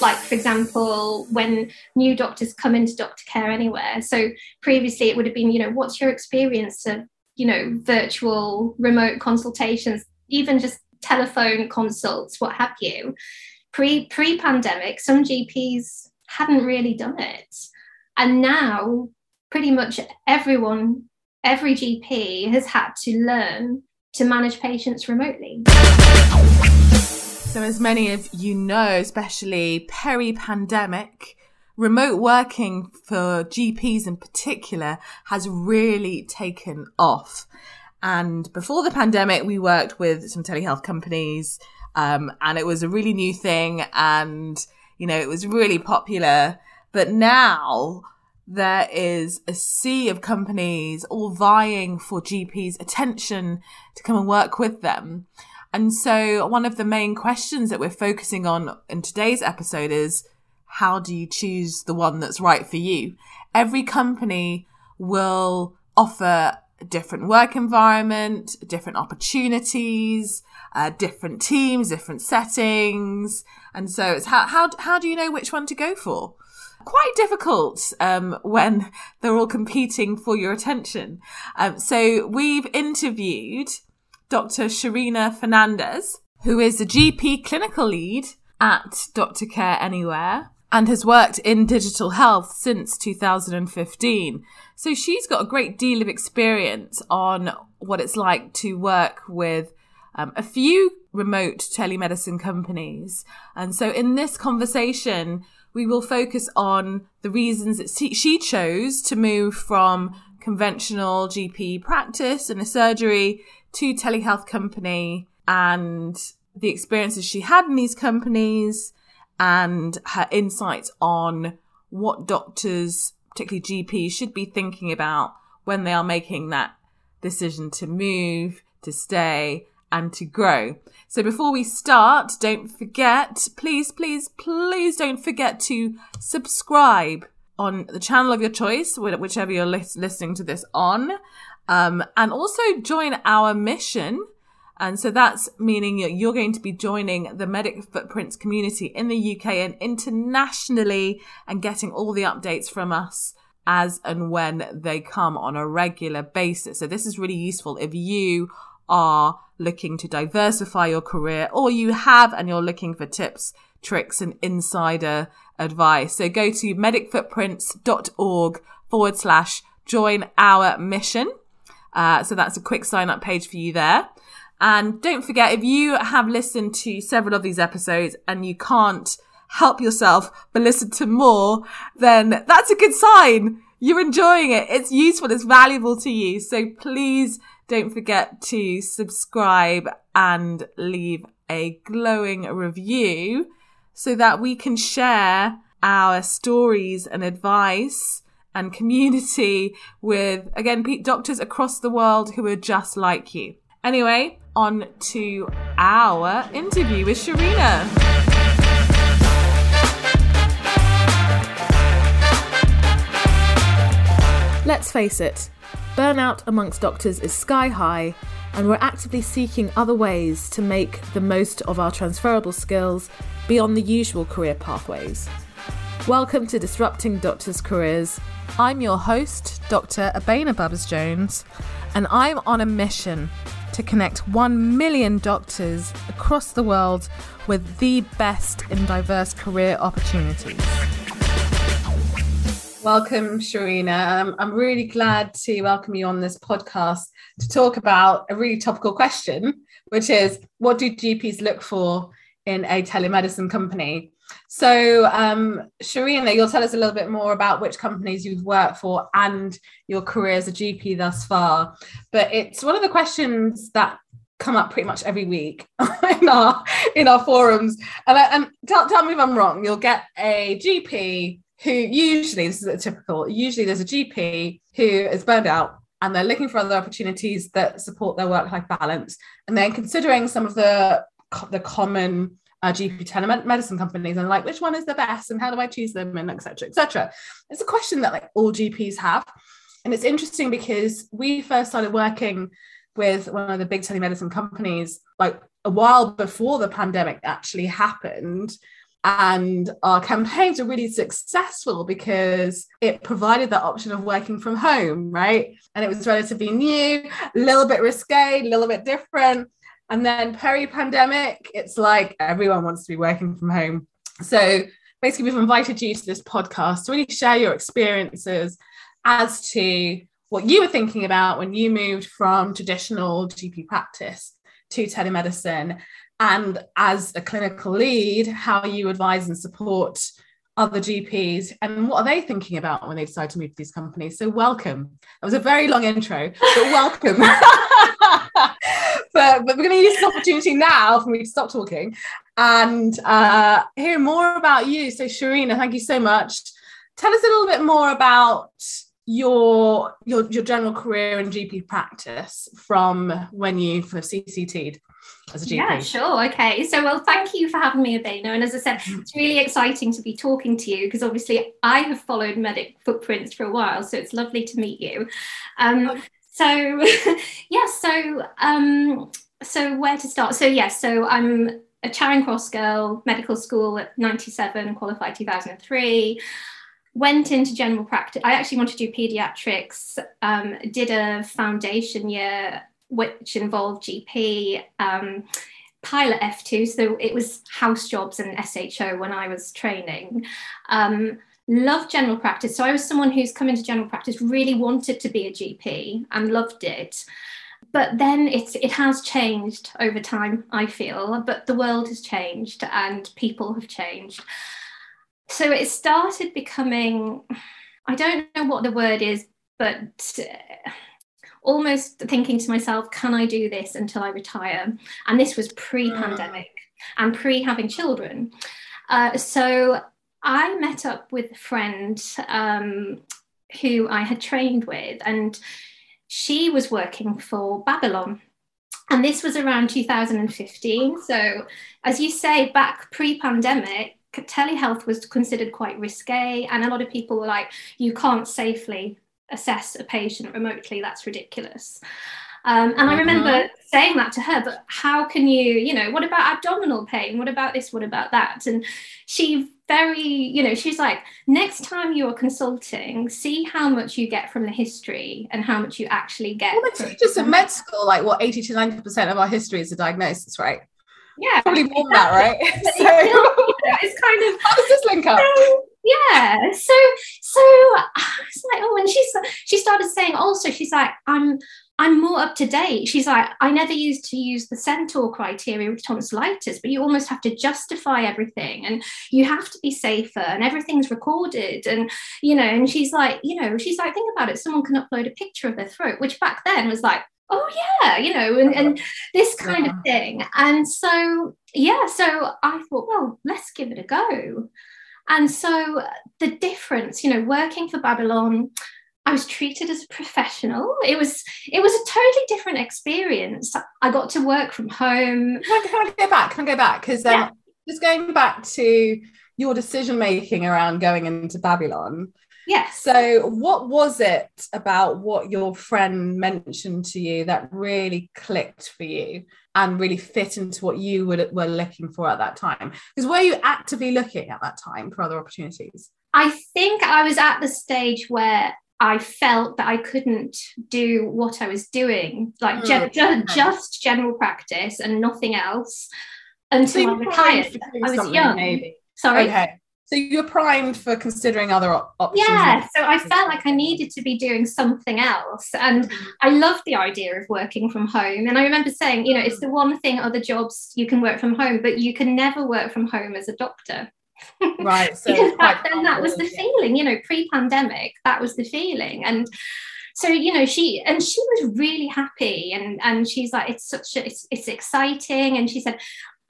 like for example when new doctors come into doctor care anywhere. So previously it would have been you know what's your experience of you know virtual remote consultations even just telephone consults what have you. Pre pre pandemic some gps hadn't really done it. And now pretty much everyone every gp has had to learn to manage patients remotely so, as many of you know, especially peri pandemic, remote working for GPs in particular has really taken off. And before the pandemic, we worked with some telehealth companies, um, and it was a really new thing, and you know, it was really popular. But now there is a sea of companies all vying for GPs' attention to come and work with them. And so one of the main questions that we're focusing on in today's episode is how do you choose the one that's right for you? Every company will offer different work environment, different opportunities, uh, different teams, different settings. And so it's how, how, how do you know which one to go for? Quite difficult um, when they're all competing for your attention. Um, so we've interviewed Dr. Sherina Fernandes, who is a GP clinical lead at Dr. Care Anywhere and has worked in digital health since 2015. So she's got a great deal of experience on what it's like to work with um, a few remote telemedicine companies. And so in this conversation, we will focus on the reasons that she chose to move from conventional GP practice and a surgery to telehealth company and the experiences she had in these companies and her insights on what doctors, particularly GPs, should be thinking about when they are making that decision to move, to stay, and to grow. So before we start, don't forget, please, please, please don't forget to subscribe on the channel of your choice, whichever you're listening to this on. Um, and also join our mission. And so that's meaning you're going to be joining the Medic Footprints community in the UK and internationally and getting all the updates from us as and when they come on a regular basis. So this is really useful if you are looking to diversify your career or you have and you're looking for tips, tricks and insider advice. So go to medicfootprints.org forward slash join our mission. Uh, so that's a quick sign up page for you there. And don't forget, if you have listened to several of these episodes and you can't help yourself but listen to more, then that's a good sign. You're enjoying it. It's useful. It's valuable to you. So please don't forget to subscribe and leave a glowing review so that we can share our stories and advice and community with, again, doctors across the world who are just like you. Anyway, on to our interview with Sherina. Let's face it, burnout amongst doctors is sky high, and we're actively seeking other ways to make the most of our transferable skills beyond the usual career pathways. Welcome to Disrupting Doctors' Careers. I'm your host, Dr. Abena Bubbs Jones, and I'm on a mission to connect 1 million doctors across the world with the best in diverse career opportunities. Welcome, Sherina. Um, I'm really glad to welcome you on this podcast to talk about a really topical question, which is what do GPs look for in a telemedicine company? So, um, Sherina, you'll tell us a little bit more about which companies you've worked for and your career as a GP thus far. But it's one of the questions that come up pretty much every week in our in our forums. And, and tell, tell me if I'm wrong. You'll get a GP who usually this is a typical. Usually, there's a GP who is burned out and they're looking for other opportunities that support their work-life balance, and they're considering some of the the common uh, GP telemedicine companies and like which one is the best and how do I choose them and etc etc. It's a question that like all GPs have, and it's interesting because we first started working with one of the big telemedicine companies like a while before the pandemic actually happened. And our campaigns were really successful because it provided that option of working from home, right? And it was relatively new, a little bit risque, a little bit different. And then peri pandemic, it's like everyone wants to be working from home. So basically, we've invited you to this podcast to really share your experiences as to what you were thinking about when you moved from traditional GP practice to telemedicine and as a clinical lead, how you advise and support other GPs and what are they thinking about when they decide to move to these companies. So, welcome. That was a very long intro, but welcome. but, but we're going to use this opportunity now for me to stop talking and uh, hear more about you. So, Sherina, thank you so much. Tell us a little bit more about your your your general career in GP practice from when you first CCT'd as a GP? Yeah, sure. Okay. So, well, thank you for having me, Abena. And as I said, mm. it's really exciting to be talking to you because obviously I have followed Medic Footprints for a while. So it's lovely to meet you. Um, so, yeah, so, um, so where to start? So, yes, yeah, so I'm a Charing Cross girl, medical school at 97, qualified 2003 went into general practice. I actually wanted to do pediatrics, um, did a foundation year which involved GP, um, pilot F2, so it was house jobs and SHO when I was training. Um, loved general practice. So I was someone who's come into general practice, really wanted to be a GP and loved it. But then it's it has changed over time, I feel. But the world has changed and people have changed. So it started becoming, I don't know what the word is, but almost thinking to myself, can I do this until I retire? And this was pre pandemic and pre having children. Uh, so I met up with a friend um, who I had trained with, and she was working for Babylon. And this was around 2015. So, as you say, back pre pandemic, telehealth was considered quite risque, and a lot of people were like, you can't safely assess a patient remotely. That's ridiculous. Um, and I mm-hmm. remember saying that to her, but how can you, you know, what about abdominal pain? What about this? What about that? And she very, you know, she's like, next time you are consulting, see how much you get from the history and how much you actually get. Well, they teach us at med school, like what 80 to 90% of our history is a diagnosis, right? Yeah. Probably more than that, right? so, you know, it's kind of. How does this link up? So, yeah so so I was like oh and she's she started saying also she's like i'm i'm more up to date. She's like i never used to use the Centor criteria with tonsillitis but you almost have to justify everything and you have to be safer and everything's recorded. And you know and she's like you know she's like think about it. Someone can upload a picture of their throat which back then was like oh yeah you know and, and this kind yeah. of thing. And so yeah so i thought well let's give it a go. And so the difference, you know, working for Babylon, I was treated as a professional. It was it was a totally different experience. I got to work from home. Can I, can I go back? Can I go back? Because um, yeah. just going back to your decision making around going into Babylon. Yes. So, what was it about what your friend mentioned to you that really clicked for you and really fit into what you would, were looking for at that time? Because were you actively looking at that time for other opportunities? I think I was at the stage where I felt that I couldn't do what I was doing, like mm, ju- just general practice and nothing else until so I retired. I was young. Maybe. Sorry. Okay so you're primed for considering other op- options yeah so i felt like i needed to be doing something else and mm-hmm. i loved the idea of working from home and i remember saying you know it's the one thing other jobs you can work from home but you can never work from home as a doctor right so because back then that was the yeah. feeling you know pre-pandemic that was the feeling and so you know she and she was really happy and and she's like it's such a, it's, it's exciting and she said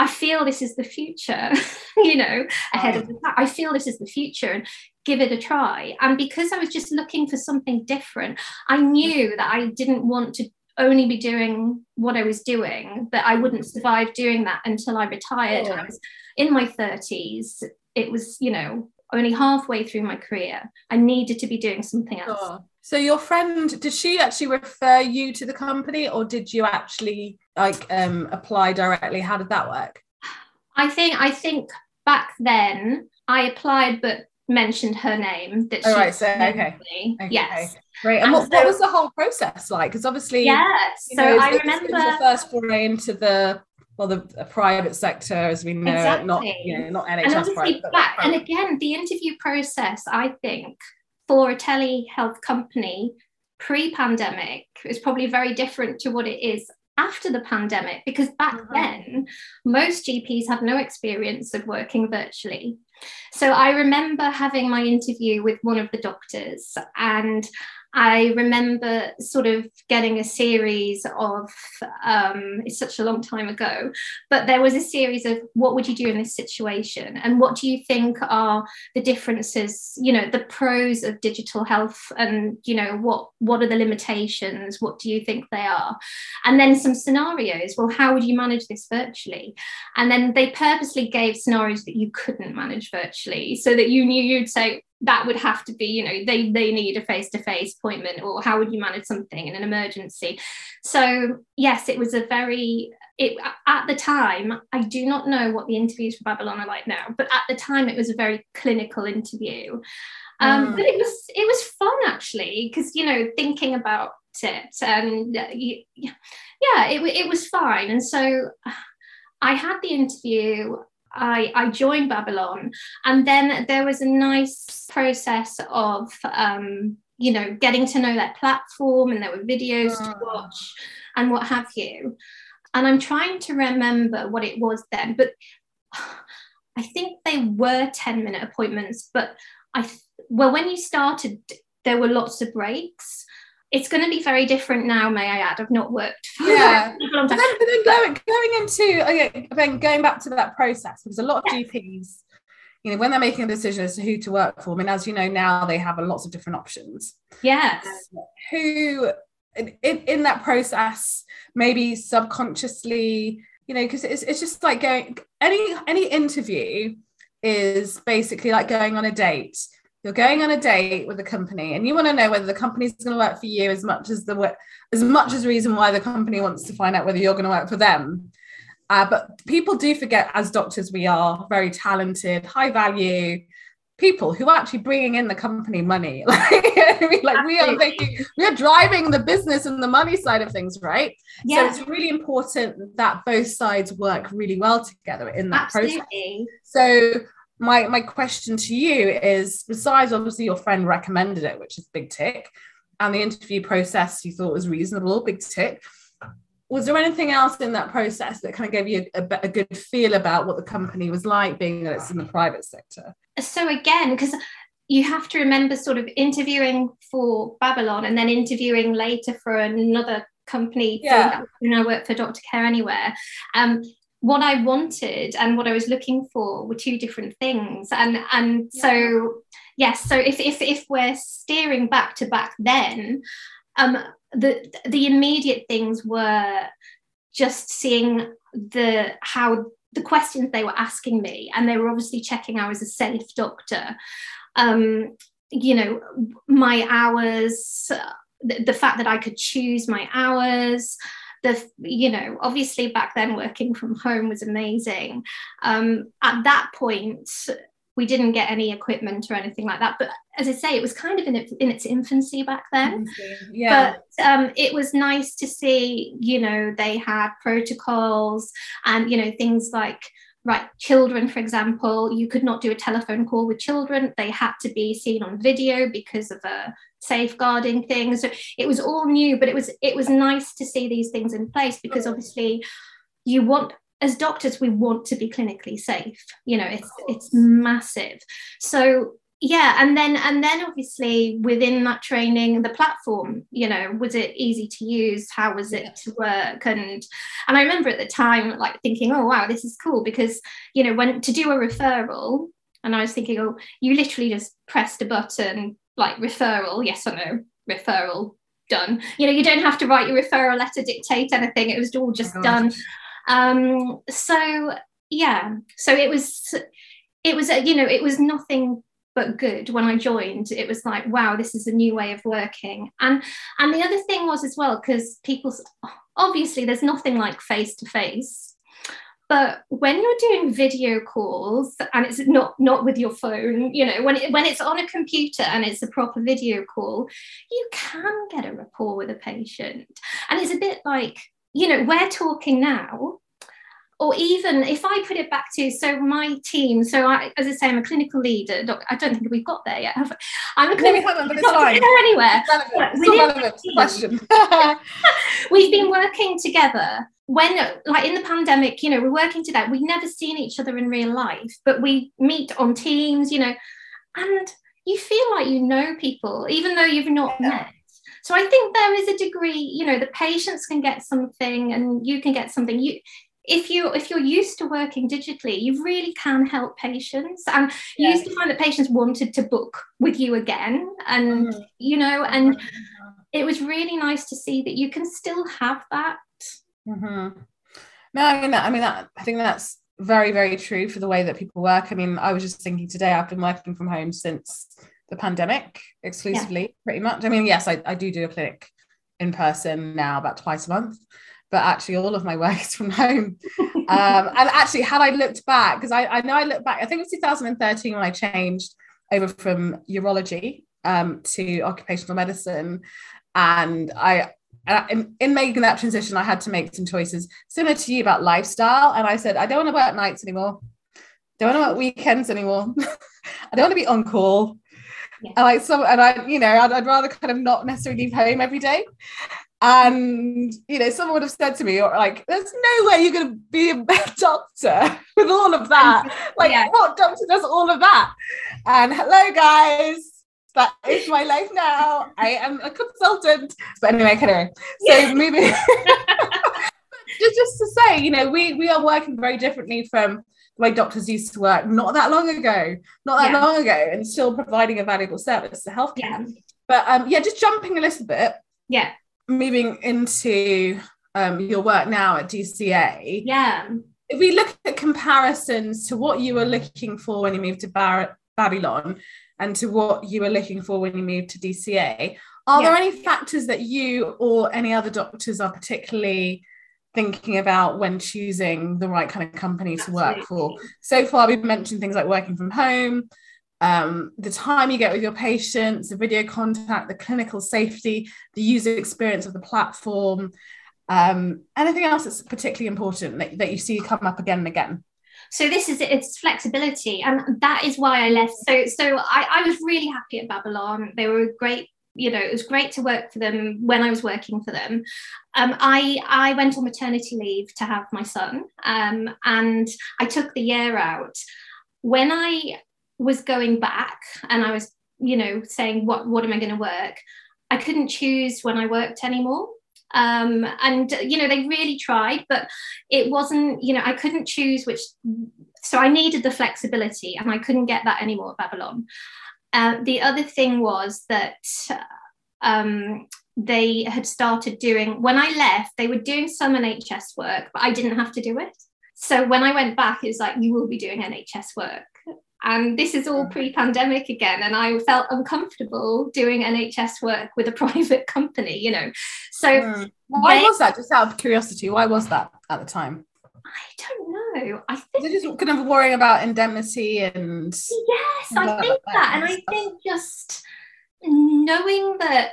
I feel this is the future, you know, ahead of the time. I feel this is the future and give it a try. And because I was just looking for something different, I knew that I didn't want to only be doing what I was doing, that I wouldn't survive doing that until I retired. Oh. I was in my 30s. It was, you know, only halfway through my career. I needed to be doing something else. Oh. So your friend, did she actually refer you to the company or did you actually like um apply directly? How did that work? I think I think back then I applied, but mentioned her name. That oh, right. So okay. okay. Yes. Great. And, and what, so, what was the whole process like? Because obviously, yeah. So know, I remember the first foray into the well, the, the, private sector, as we know, exactly. not you know, not NHS. And obviously, private, back, and again, the interview process, I think, for a telehealth company pre-pandemic is probably very different to what it is after the pandemic because back mm-hmm. then most GPs had no experience of working virtually. So I remember having my interview with one of the doctors and I remember sort of getting a series of, um, it's such a long time ago, but there was a series of what would you do in this situation? And what do you think are the differences, you know, the pros of digital health and, you know, what, what are the limitations? What do you think they are? And then some scenarios. Well, how would you manage this virtually? And then they purposely gave scenarios that you couldn't manage virtually so that you knew you'd say, that would have to be you know they they need a face-to-face appointment or how would you manage something in an emergency? So yes it was a very it at the time i do not know what the interviews for babylon are like now but at the time it was a very clinical interview. Um, mm. but it was it was fun actually because you know thinking about it and uh, yeah it, it was fine. And so i had the interview I, I joined Babylon. And then there was a nice process of, um, you know, getting to know their platform and there were videos to ah. watch and what have you. And I'm trying to remember what it was then, but I think they were 10 minute appointments. But I, well, when you started, there were lots of breaks it's going to be very different now, may I add. I've not worked for yeah. but, then, but then going, going into okay, then going back to that process, because a lot of yes. GPs, you know, when they're making a decision as to who to work for, I mean, as you know, now they have a lots of different options. Yes. Um, who in, in that process, maybe subconsciously, you know, because it's, it's just like going any any interview is basically like going on a date you're going on a date with a company and you want to know whether the company is going to work for you as much as the as much as reason why the company wants to find out whether you're going to work for them. Uh, but people do forget as doctors we are very talented high value people who are actually bringing in the company money. Like, like we are making we are driving the business and the money side of things right? Yeah. so it's really important that both sides work really well together in that Absolutely. process so my my question to you is besides obviously your friend recommended it which is big tick and the interview process you thought was reasonable big tick was there anything else in that process that kind of gave you a, a, good feel about what the company was like being that it's in the private sector so again because you have to remember sort of interviewing for babylon and then interviewing later for another company yeah. when I work for Doctor Care Anywhere. Um, what I wanted and what I was looking for were two different things. And and yeah. so yes, so if if if we're steering back to back then, um the the immediate things were just seeing the how the questions they were asking me, and they were obviously checking I was a safe doctor. Um, you know, my hours, the, the fact that I could choose my hours, the you know obviously back then working from home was amazing. Um, at that point we didn't get any equipment or anything like that but as i say it was kind of in, it, in its infancy back then. Yeah. But um, it was nice to see you know they had protocols and you know things like right children for example you could not do a telephone call with children. They had to be seen on video because of a safeguarding things so it was all new but it was it was nice to see these things in place because obviously you want as doctors we want to be clinically safe. You know it's it's massive. So yeah and then and then obviously within that training the platform you know was it easy to use how was it to work and and i remember at the time like thinking oh wow this is cool because you know when to do a referral and i was thinking oh you literally just pressed a button like referral, yes or no, referral, done. You know, you don't have to write your referral letter, dictate anything. It was all just oh done. Um, so yeah, so it was, it was, a. you know, it was nothing but good when I joined. It was like, wow, this is a new way of working. And and the other thing was as well, because people obviously there's nothing like face to face. but when you're doing video calls and it's not not with your phone you know when it, when it's on a computer and it's a proper video call you can get a rapport with a patient and it's a bit like you know we're talking now or even if I put it back to so my team, so I, as I say, I'm a clinical leader. I don't think we've got there yet. I'm a clinical no, leader. Anywhere. relevant. question. we've been working together when like in the pandemic you know we're working together we've never seen each other in real life but we meet on teams you know and you feel like you know people even though you've not yeah. met so i think there is a degree you know the patients can get something and you can get something you if you if you're used to working digitally you really can help patients and you used to find that patients wanted to book with you again and mm-hmm. you know and mm-hmm. it was really nice to see that you can still have that mm-hmm. no i mean i mean that, i think that's very very true for the way that people work i mean i was just thinking today i've been working from home since the pandemic exclusively yeah. pretty much i mean yes I, I do do a clinic in person now about twice a month but actually all of my work is from home. um, and actually, had I looked back, because I, I know I look back, I think it was 2013 when I changed over from urology um, to occupational medicine. And I, in, in, making that transition, I had to make some choices similar to you about lifestyle. And I said, I don't want to work nights anymore. Don't want to work weekends anymore. I don't want to be on call. Yeah. And like some, and I, you know, I'd, I'd, rather kind of not necessarily leave home every day. And you know, someone would have said to me, or like, "There's no way you're going to be a doctor with all of that. Like, yeah. what doctor does all of that?" And hello, guys, that is my life now. I am a consultant. But anyway, anyway, so moving. just, just to say, you know, we we are working very differently from the way doctors used to work not that long ago, not that yeah. long ago, and still providing a valuable service to healthcare. Yeah. But um, yeah, just jumping a little bit. Yeah moving into um, your work now at DCA. Yeah. If we look at comparisons to what you were looking for when you moved to Bar- Babylon and to what you were looking for when you moved to DCA, are yeah. there any factors that you or any other doctors are particularly thinking about when choosing the right kind of company to work for? So far, we've mentioned things like working from home, um, the time you get with your patients, the video contact, the clinical safety, the user experience of the platform, um, anything else that's particularly important that, that you see come up again and again? So this is it's flexibility, and that is why I left. So so I, I was really happy at Babylon. They were a great you know it was great to work for them when I was working for them. Um, I I went on maternity leave to have my son, um, and I took the year out. When I was going back and I was, you know, saying, what, what am I going to work? I couldn't choose when I worked anymore. Um, and, you know, they really tried, but it wasn't, you know, I couldn't choose which. So I needed the flexibility and I couldn't get that anymore at Babylon. Uh, the other thing was that um, they had started doing, when I left, they were doing some NHS work, but I didn't have to do it. So when I went back, it was like, you will be doing NHS work and this is all pre-pandemic again and i felt uncomfortable doing nhs work with a private company you know. So mm. why they, was that? Just out of curiosity why was that at the time? I don't know. I think They're just kind of worrying about indemnity and yes i think that, that and i think just knowing that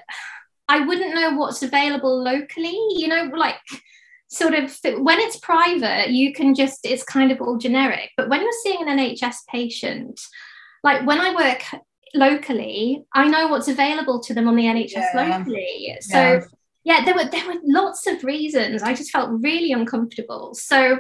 i wouldn't know what's available locally you know like sort of when it's private you can just it's kind of all generic but when you're seeing an nhs patient like when i work locally i know what's available to them on the nhs yeah. locally so yeah. yeah. there were there were lots of reasons i just felt really uncomfortable so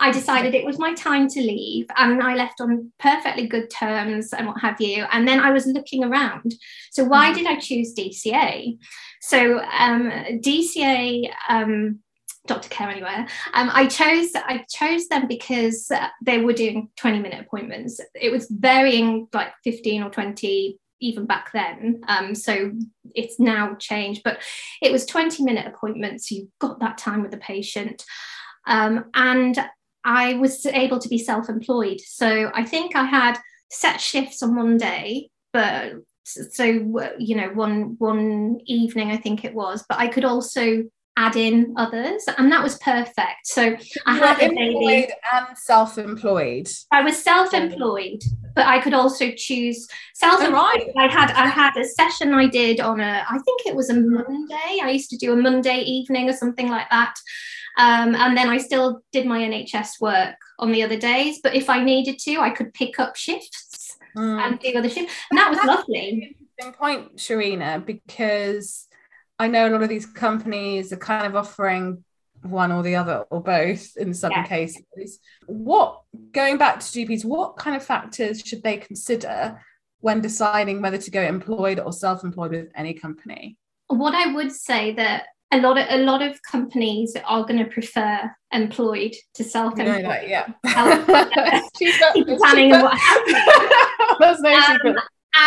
i decided it was my time to leave and i left on perfectly good terms and what have you and then i was looking around so why mm. did i choose dca so um, dca um, Doctor Care Anywhere. Um, I chose I chose them because they were doing 20 minute appointments. It was varying like 15 or 20 even back then. Um, so it's now changed, but it was 20 minute appointments. You got that time with the patient. Um, and I was able to be self employed. So I think I had set shifts on one day, but so you know one one evening I think it was but I could also add in others and that was perfect. So i had a baby. and self-employed. I was self-employed but i could also choose self-employed. Right. i had i had a session i did on a i think it was a monday. I used to do a monday evening or something like that. Um, and then i still did my nhs work on the other days but if i needed to i could pick up shifts mm. and do other shifts. And that was lovely. interesting point sherina because I know a lot of these companies are kind of offering one or the other or both in some yeah. cases. What going back to GPs, what kind of factors should they consider when deciding whether to go employed or self-employed with any company? What I would say that a lot of a lot of companies are going to prefer employed to self-employed. You know that, yeah. planning what. That's no um, secret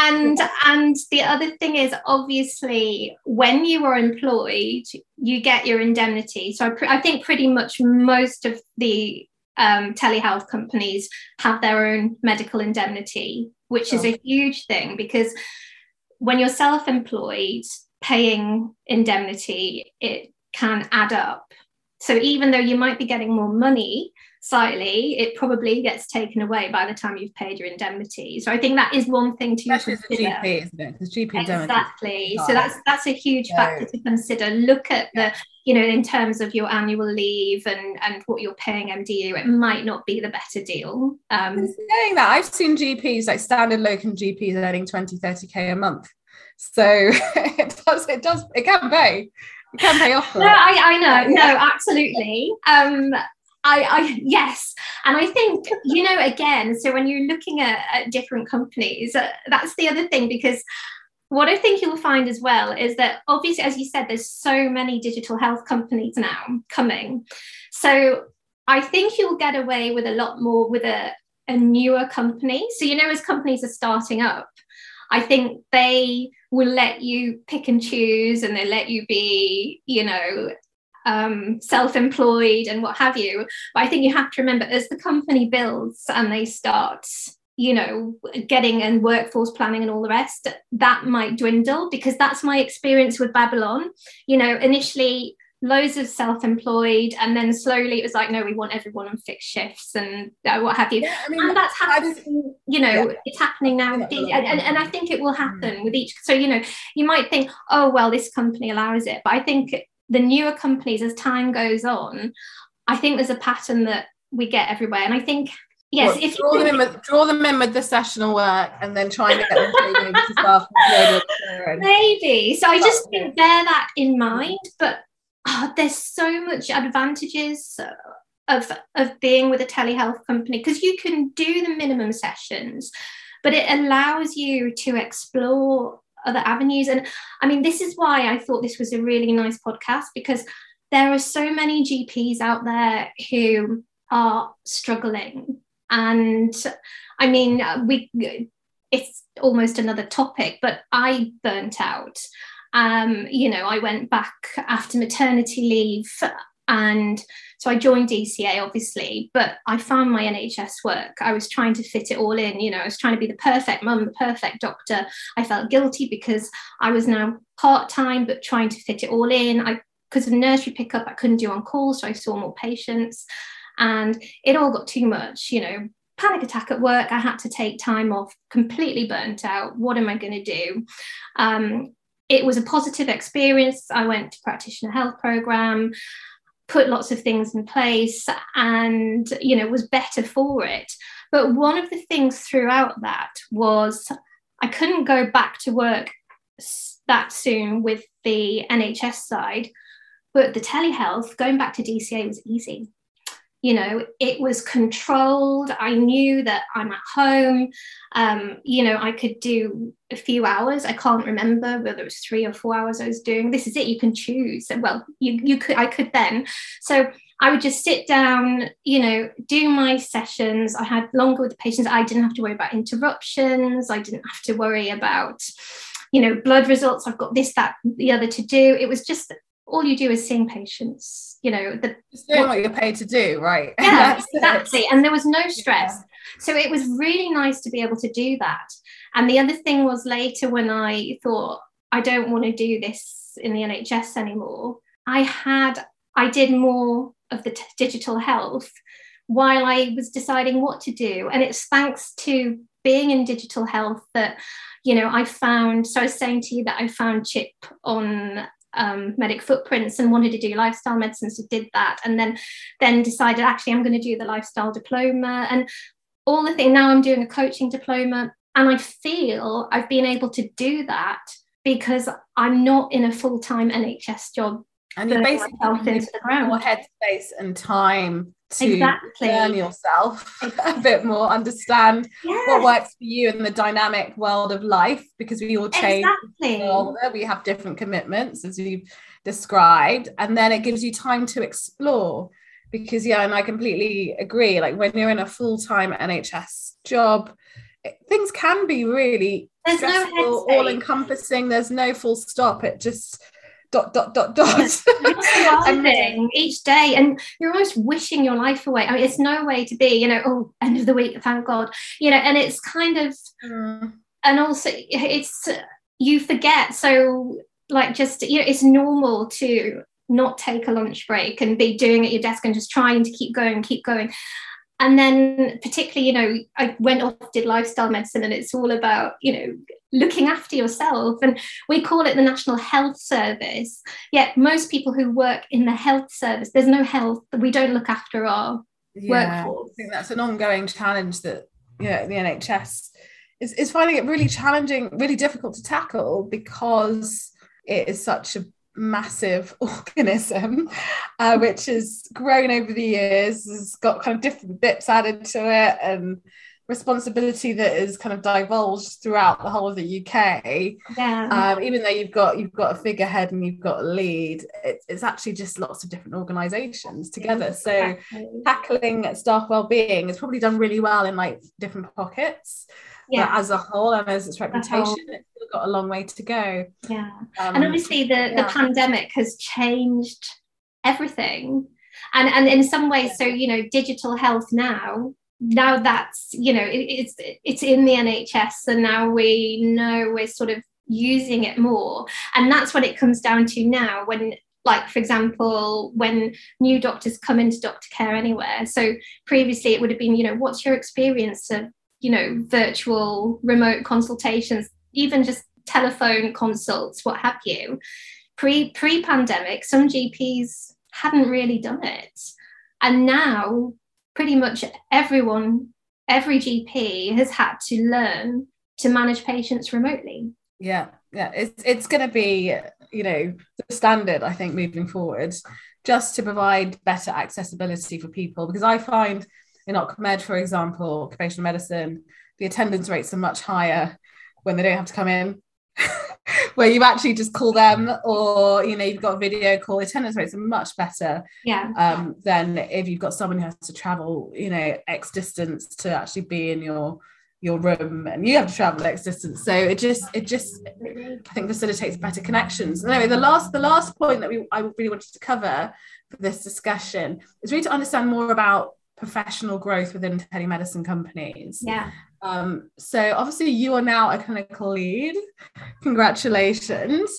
and and the other thing is obviously when you are employed you get your indemnity. So i, pr- I think pretty much most of the um, telehealth companies have their own medical indemnity which is a huge thing because when you're self-employed paying indemnity it can add up. So even though you might be getting more money slightly, it probably gets taken away by the time you've paid your indemnity. So I think that is one thing to Especially consider. GP, isn't it? Because GP exactly. So that's that's a huge so, factor to consider. Look at the you know in terms of your annual leave and and what you're paying MDU, it might not be the better deal. Um, saying that, I've seen GPs like standard locum GPs earning 20, 30 k a month. So it does it does it can pay. It can pay off. no, I, I know. No, absolutely. Um, I, I yes, and I think you know again. So when you're looking at, at different companies, uh, that's the other thing because what I think you'll find as well is that obviously, as you said, there's so many digital health companies now coming. So I think you'll get away with a lot more with a, a newer company. So you know, as companies are starting up, I think they will let you pick and choose and they let you be, you know, um, self-employed and what have you. But i think you have to remember as the company builds and they start you know getting and workforce planning and all the rest that might dwindle because that's my experience with babylon. You know initially loads of self-employed and then slowly it was like no we want everyone on fixed shifts and uh, what have you. Yeah, I mean, and that's happening you know yeah. it's happening now and, and, and, i think it will happen mm. with each so you know you might think oh well this company allows it. But i think the newer companies as time goes on i think there's a pattern that we get everywhere. And i think yes what, if draw, them in with, draw them in with the sessional work and then try and get them to staff maybe. So i just think bear that in mind. But oh, there's so much advantages of of being with a telehealth company because you can do the minimum sessions but it allows you to explore other avenues. And I mean, this is why I thought this was a really nice podcast because there are so many GPs out there who are struggling. And I mean, we it's almost another topic, but I burnt out. Um, you know, I went back after maternity leave and so I joined DCA, obviously, but I found my NHS work. I was trying to fit it all in. You know, I was trying to be the perfect mum, the perfect doctor. I felt guilty because I was now part time, but trying to fit it all in. I because of nursery pickup, I couldn't do on call, so I saw more patients, and it all got too much. You know, panic attack at work. I had to take time off, completely burnt out. What am I going to do? Um, it was a positive experience. I went to practitioner health program put lots of things in place and you know was better for it. But one of the things throughout that was i couldn't go back to work that soon with the nhs side but the telehealth going back to dca was easy you know it was controlled. I knew that i'm at home. Um, you know i could do a few hours. I can't remember whether it was three or four hours i was doing. This is it. You can choose. Well you, you could i could then. So i would just sit down you know do my sessions. I had longer with the patients. I didn't have to worry about interruptions. I didn't have to worry about you know blood results. I've got this that the other to do. It was just all you do is seeing patients you know the just doing what, what you're paid to do right yeah exactly and there was no stress yeah. so it was really nice to be able to do that and the other thing was later when i thought i don't want to do this in the nhs anymore I had, I did more of the t- digital health while I was deciding what to do. And it's thanks to being in digital health that, you know, I found, so I was saying to you that I found CHIP on um, medic footprints and wanted to do lifestyle medicine so did that. And then then decided actually i'm going to do the lifestyle diploma. And all the thing now i'm doing a coaching diploma and i feel i've been able to do that because i'm not in a full-time nhs job. And you're basically into the ground. more headspace and time to exactly. learn yourself a bit more, understand yes. what works for you in the dynamic world of life, because we all change. Exactly. Older, we have different commitments, as you've described, and then it gives you time to explore. Because yeah, and I completely agree. Like when you're in a full time NHS job, things can be really There's stressful, no all encompassing. There's no full stop. It just dot dot dot dot. And each day and you're almost wishing your life away. I mean it's no way to be you know oh end of the week thank god you know and it's kind of mm. and also it's you forget. So like just you know it's normal to not take a lunch break and be doing at your desk and just trying to keep going keep going. And then particularly you know i went off did lifestyle medicine and it's all about you know looking after yourself and we call it the national health service. Yet most people who work in the health service there's no health that we don't look after our yeah, workforce. I think that's an ongoing challenge that yeah the nhs is, is finding it really challenging really difficult to tackle because it is such a massive organism, uh, which has grown over the years, has got kind of different bits added to it and responsibility that is kind of divulged throughout the whole of the UK. Yeah. Um, even though you've got you've got a figurehead and you've got a lead, it, it's actually just lots of different organisations together. So exactly. tackling staff well-being is probably done really well in like different pockets. Yeah. But as a whole and as its reputation, it's still got a long way to go. Yeah. Um, and obviously the, yeah. the pandemic has changed everything. And and in some ways, so you know, digital health now now that's you know it, it's it's in the NHS and now we know we're sort of using it more. And that's what it comes down to now when like for example when new doctors come into doctor care anywhere. So previously it would have been you know what's your experience of you know virtual remote consultations even just telephone consults what have you. Pre pre pandemic some gps hadn't really done it. And now pretty much everyone, every GP has had to learn to manage patients remotely. Yeah, yeah, it's it's going to be you know the standard I think moving forward, just to provide better accessibility for people. Because I find in OcMed, for example, occupational medicine, the attendance rates are much higher when they don't have to come in where you actually just call them or you know you've got a video call. Attendance rates are much better yeah. um, than if you've got someone who has to travel you know x distance to actually be in your your room and you have to travel x distance. So it just it just i think facilitates better connections. Anyway the last the last point that we i really wanted to cover for this discussion is really to understand more about professional growth within telemedicine companies. Yeah um, so obviously you are now a clinical lead. Congratulations.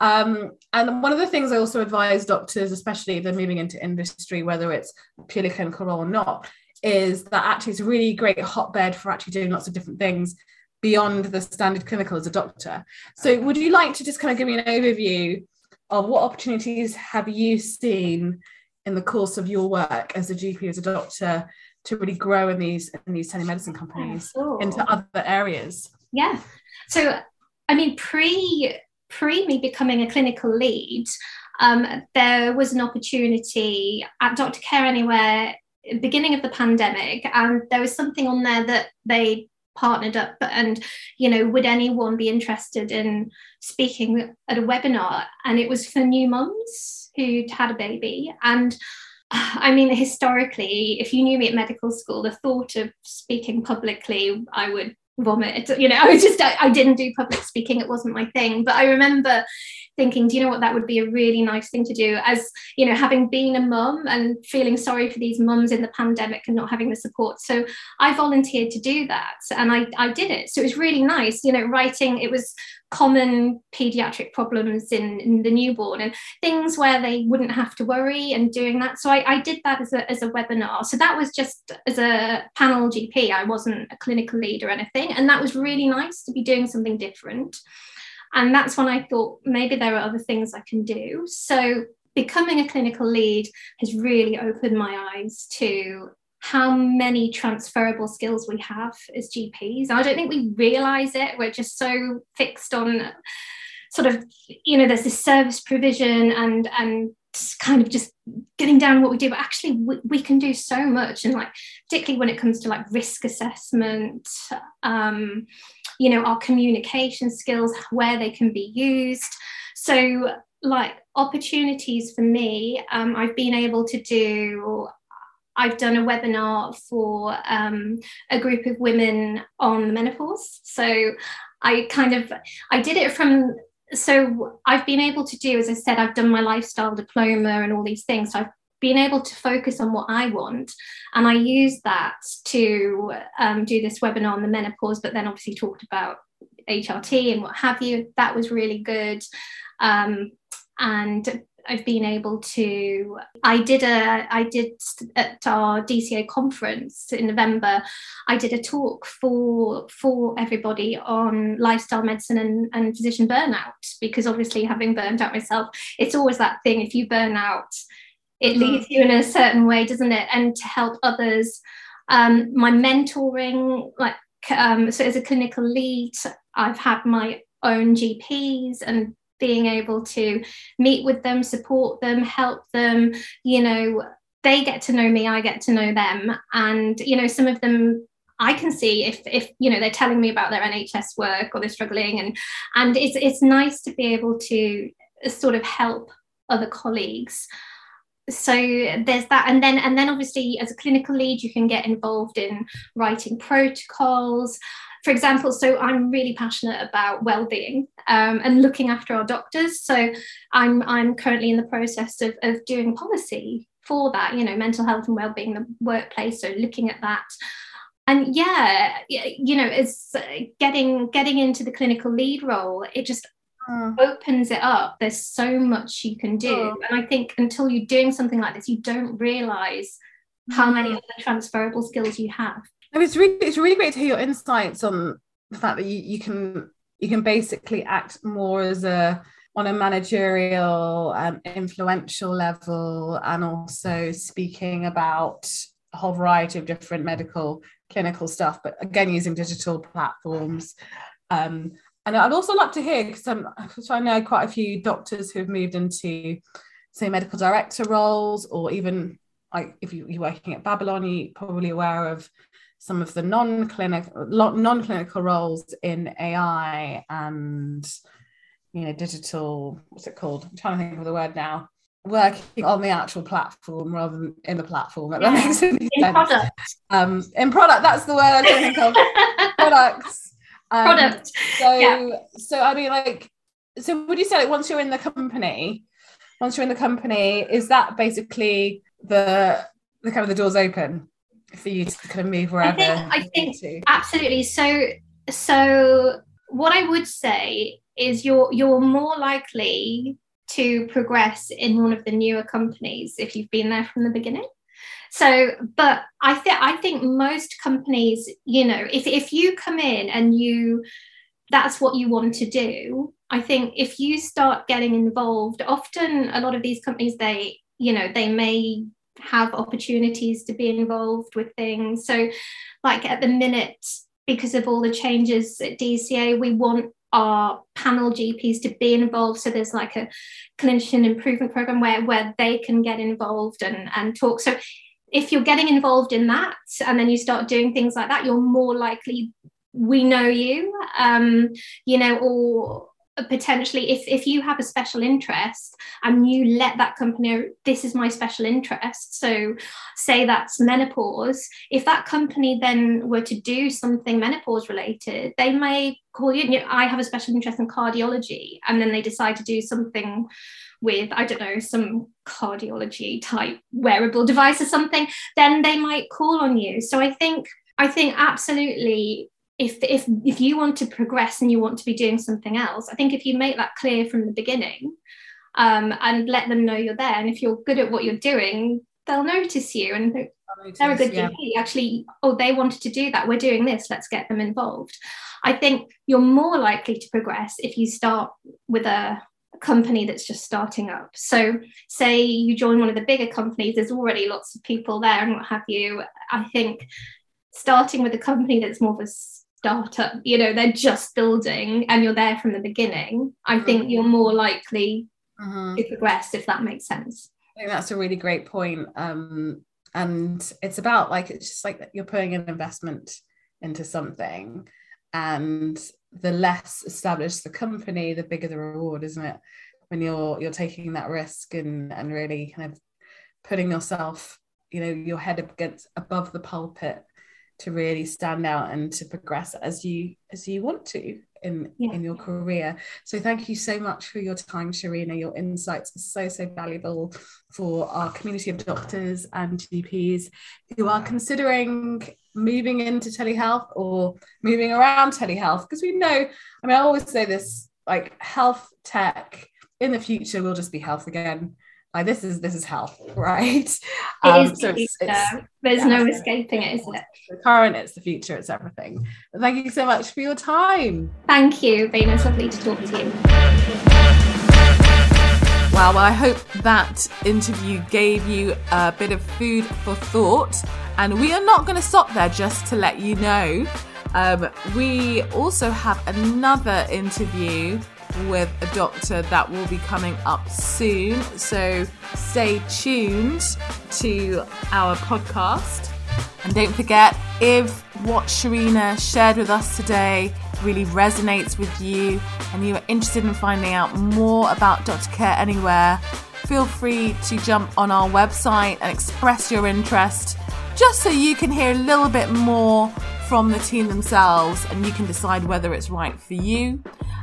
Um, and one of the things I also advise doctors, especially if they're moving into industry, whether it's purely clinical or not, is that actually it's a really great hotbed for actually doing lots of different things beyond the standard clinical as a doctor. So would you like to just kind of give me an overview of what opportunities have you seen in the course of your work as a GP, as a doctor, to really grow in these in these telemedicine companies sure. into other areas. Yeah. So i mean pre pre me becoming a clinical lead um, there was an opportunity at dr care anywhere beginning of the pandemic and there was something on there that they partnered up and you know would anyone be interested in speaking at a webinar? And it was for new mums who'd had a baby and I mean, historically, if you knew me at medical school, the thought of speaking publicly, I would vomit. You know, I was just, I, I, didn't do public speaking, it wasn't my thing. But I remember thinking, do you know what, that would be a really nice thing to do. As you know, having been a mum and feeling sorry for these mums in the pandemic and not having the support. So I volunteered to do that and I, I did it. So it was really nice, you know, writing, it was common pediatric problems in, in the newborn and things where they wouldn't have to worry and doing that. So I, I did that as a, as a webinar. So that was just as a panel GP. I wasn't a clinical lead or anything. And that was really nice to be doing something different. And that's when I thought maybe there are other things I can do. So becoming a clinical lead has really opened my eyes to how many transferable skills we have as GPs. I don't think we realize it. We're just so fixed on sort of, you know, there's this service provision and and kind of just getting down what we do but actually we, we can do so much and like particularly when it comes to like risk assessment um you know our communication skills where they can be used so like opportunities for me um, i've been able to do I've done a webinar for um, a group of women on the menopause. So I kind of I did it from so I've been able to do, as I said, I've done my lifestyle diploma and all these things. So I've been able to focus on what I want, and I used that to um, do this webinar on the menopause. But then obviously talked about HRT and what have you. That was really good. Um, and I've been able to. I did a. I did at our DCA conference in November. I did a talk for for everybody on lifestyle medicine and, and physician burnout because obviously having burned out myself, it's always that thing. If you burn out, it mm-hmm. leaves you in a certain way, doesn't it? And to help others, um, my mentoring, like um, so as a clinical lead, I've had my own GPs and being able to meet with them, support them, help them, you know, they get to know me, I get to know them. And, you know, some of them I can see if if you know they're telling me about their NHS work or they're struggling. And and it's it's nice to be able to sort of help other colleagues. So there's that. And then and then obviously as a clinical lead you can get involved in writing protocols for example, so I'm really passionate about well-being um, and looking after our doctors. So I'm I'm currently in the process of, of doing policy for that, you know, mental health and well-being in the workplace. So looking at that. And yeah, you know, it's getting getting into the clinical lead role, it just mm. opens it up. There's so much you can do. Mm. And I think until you're doing something like this, you don't realize how many mm. other transferable skills you have. It's really it's really great to hear your insights on the fact that you, you can you can basically act more as a on a managerial um, influential level and also speaking about a whole variety of different medical clinical stuff but again using digital platforms. Um, and i'd also like to hear because i know quite a few doctors who've moved into say medical director roles or even like if you, you're working at babylon you're probably aware of some of the non-clinical non-clinical roles in AI and you know digital what's it called? I'm trying to think of the word now. Working on the actual platform rather than in the platform yeah. makes any in sense. product. Um, in product that's the word trying to think of. Products. Um, product. so yeah. so I mean like so would you say like once you're in the company once you're in the company is that basically the the kind of the doors open for you to kind of move wherever I think, I think absolutely. So so what I would say is you're you're more likely to progress in one of the newer companies if you've been there from the beginning. So but I think I think most companies you know if if you come in and you that's what you want to do I think if you start getting involved often a lot of these companies they you know they may have opportunities to be involved with things. So, like at the minute, because of all the changes at DCA, we want our panel GPs to be involved. So there's like a clinician improvement program where where they can get involved and and talk. So if you're getting involved in that and then you start doing things like that, you're more likely we know you, um, you know, or potentially if, if you have a special interest and you let that company know this is my special interest so say that's menopause if that company then were to do something menopause related they may call you, you know, i have a special interest in cardiology and then they decide to do something with i don't know some cardiology type wearable device or something then they might call on you. So i think i think absolutely if if if you want to progress and you want to be doing something else i think if you make that clear from the beginning um, and let them know you're there and if you're good at what you're doing they'll notice you and notice, they're a good yeah. Actually, oh, they wanted to do that. We're doing this. Let's get them involved. I think you're more likely to progress if you start with a company that's just starting up. So, say you join one of the bigger companies, there's already lots of people there and what have you. I think starting with a company that's more of a startup, you know, they're just building and you're there from the beginning, I think mm-hmm. you're more likely uh-huh. to progress, if that makes sense. I think that's a really great point. Um, and it's about like, it's just like you're putting an investment into something and the less established the company, the bigger the reward, isn't it? When you're you're taking that risk and and really kind of putting yourself, you know, your head against above the pulpit to really stand out and to progress as you as you want to in yeah. in your career. So thank you so much for your time sherina. Your insights are so so valuable for our community of doctors and gps who are considering moving into telehealth or moving around telehealth. Because we know i mean i always say this like health tech in the future will just be health again like this is this is health right? It um, is so it's, it's, there's yeah, no escaping it is it the current it's the future it's everything. But thank you so much for your time. Thank you. Abena lovely to talk to you. Wow, well, I hope that interview gave you a bit of food for thought. And we are not going to stop there just to let you know. Um, we also have another interview with a doctor that will be coming up soon. So stay tuned to our podcast. And don't forget, if what Sherina shared with us today really resonates with you and you are interested in finding out more about Dr. Care Anywhere, feel free to jump on our website and express your interest just so you can hear a little bit more from the team themselves and you can decide whether it's right for you.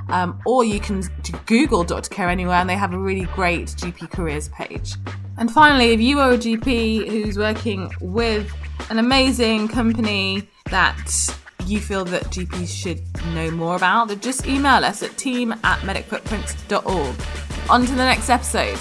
Um, or you can Google Dr. Care Anywhere and they have a really great GP careers page. And finally, if you are a GP who's working with an amazing company that you feel that GPs should know more about, then just email us at team at medicfootprint.org. On to the next episode.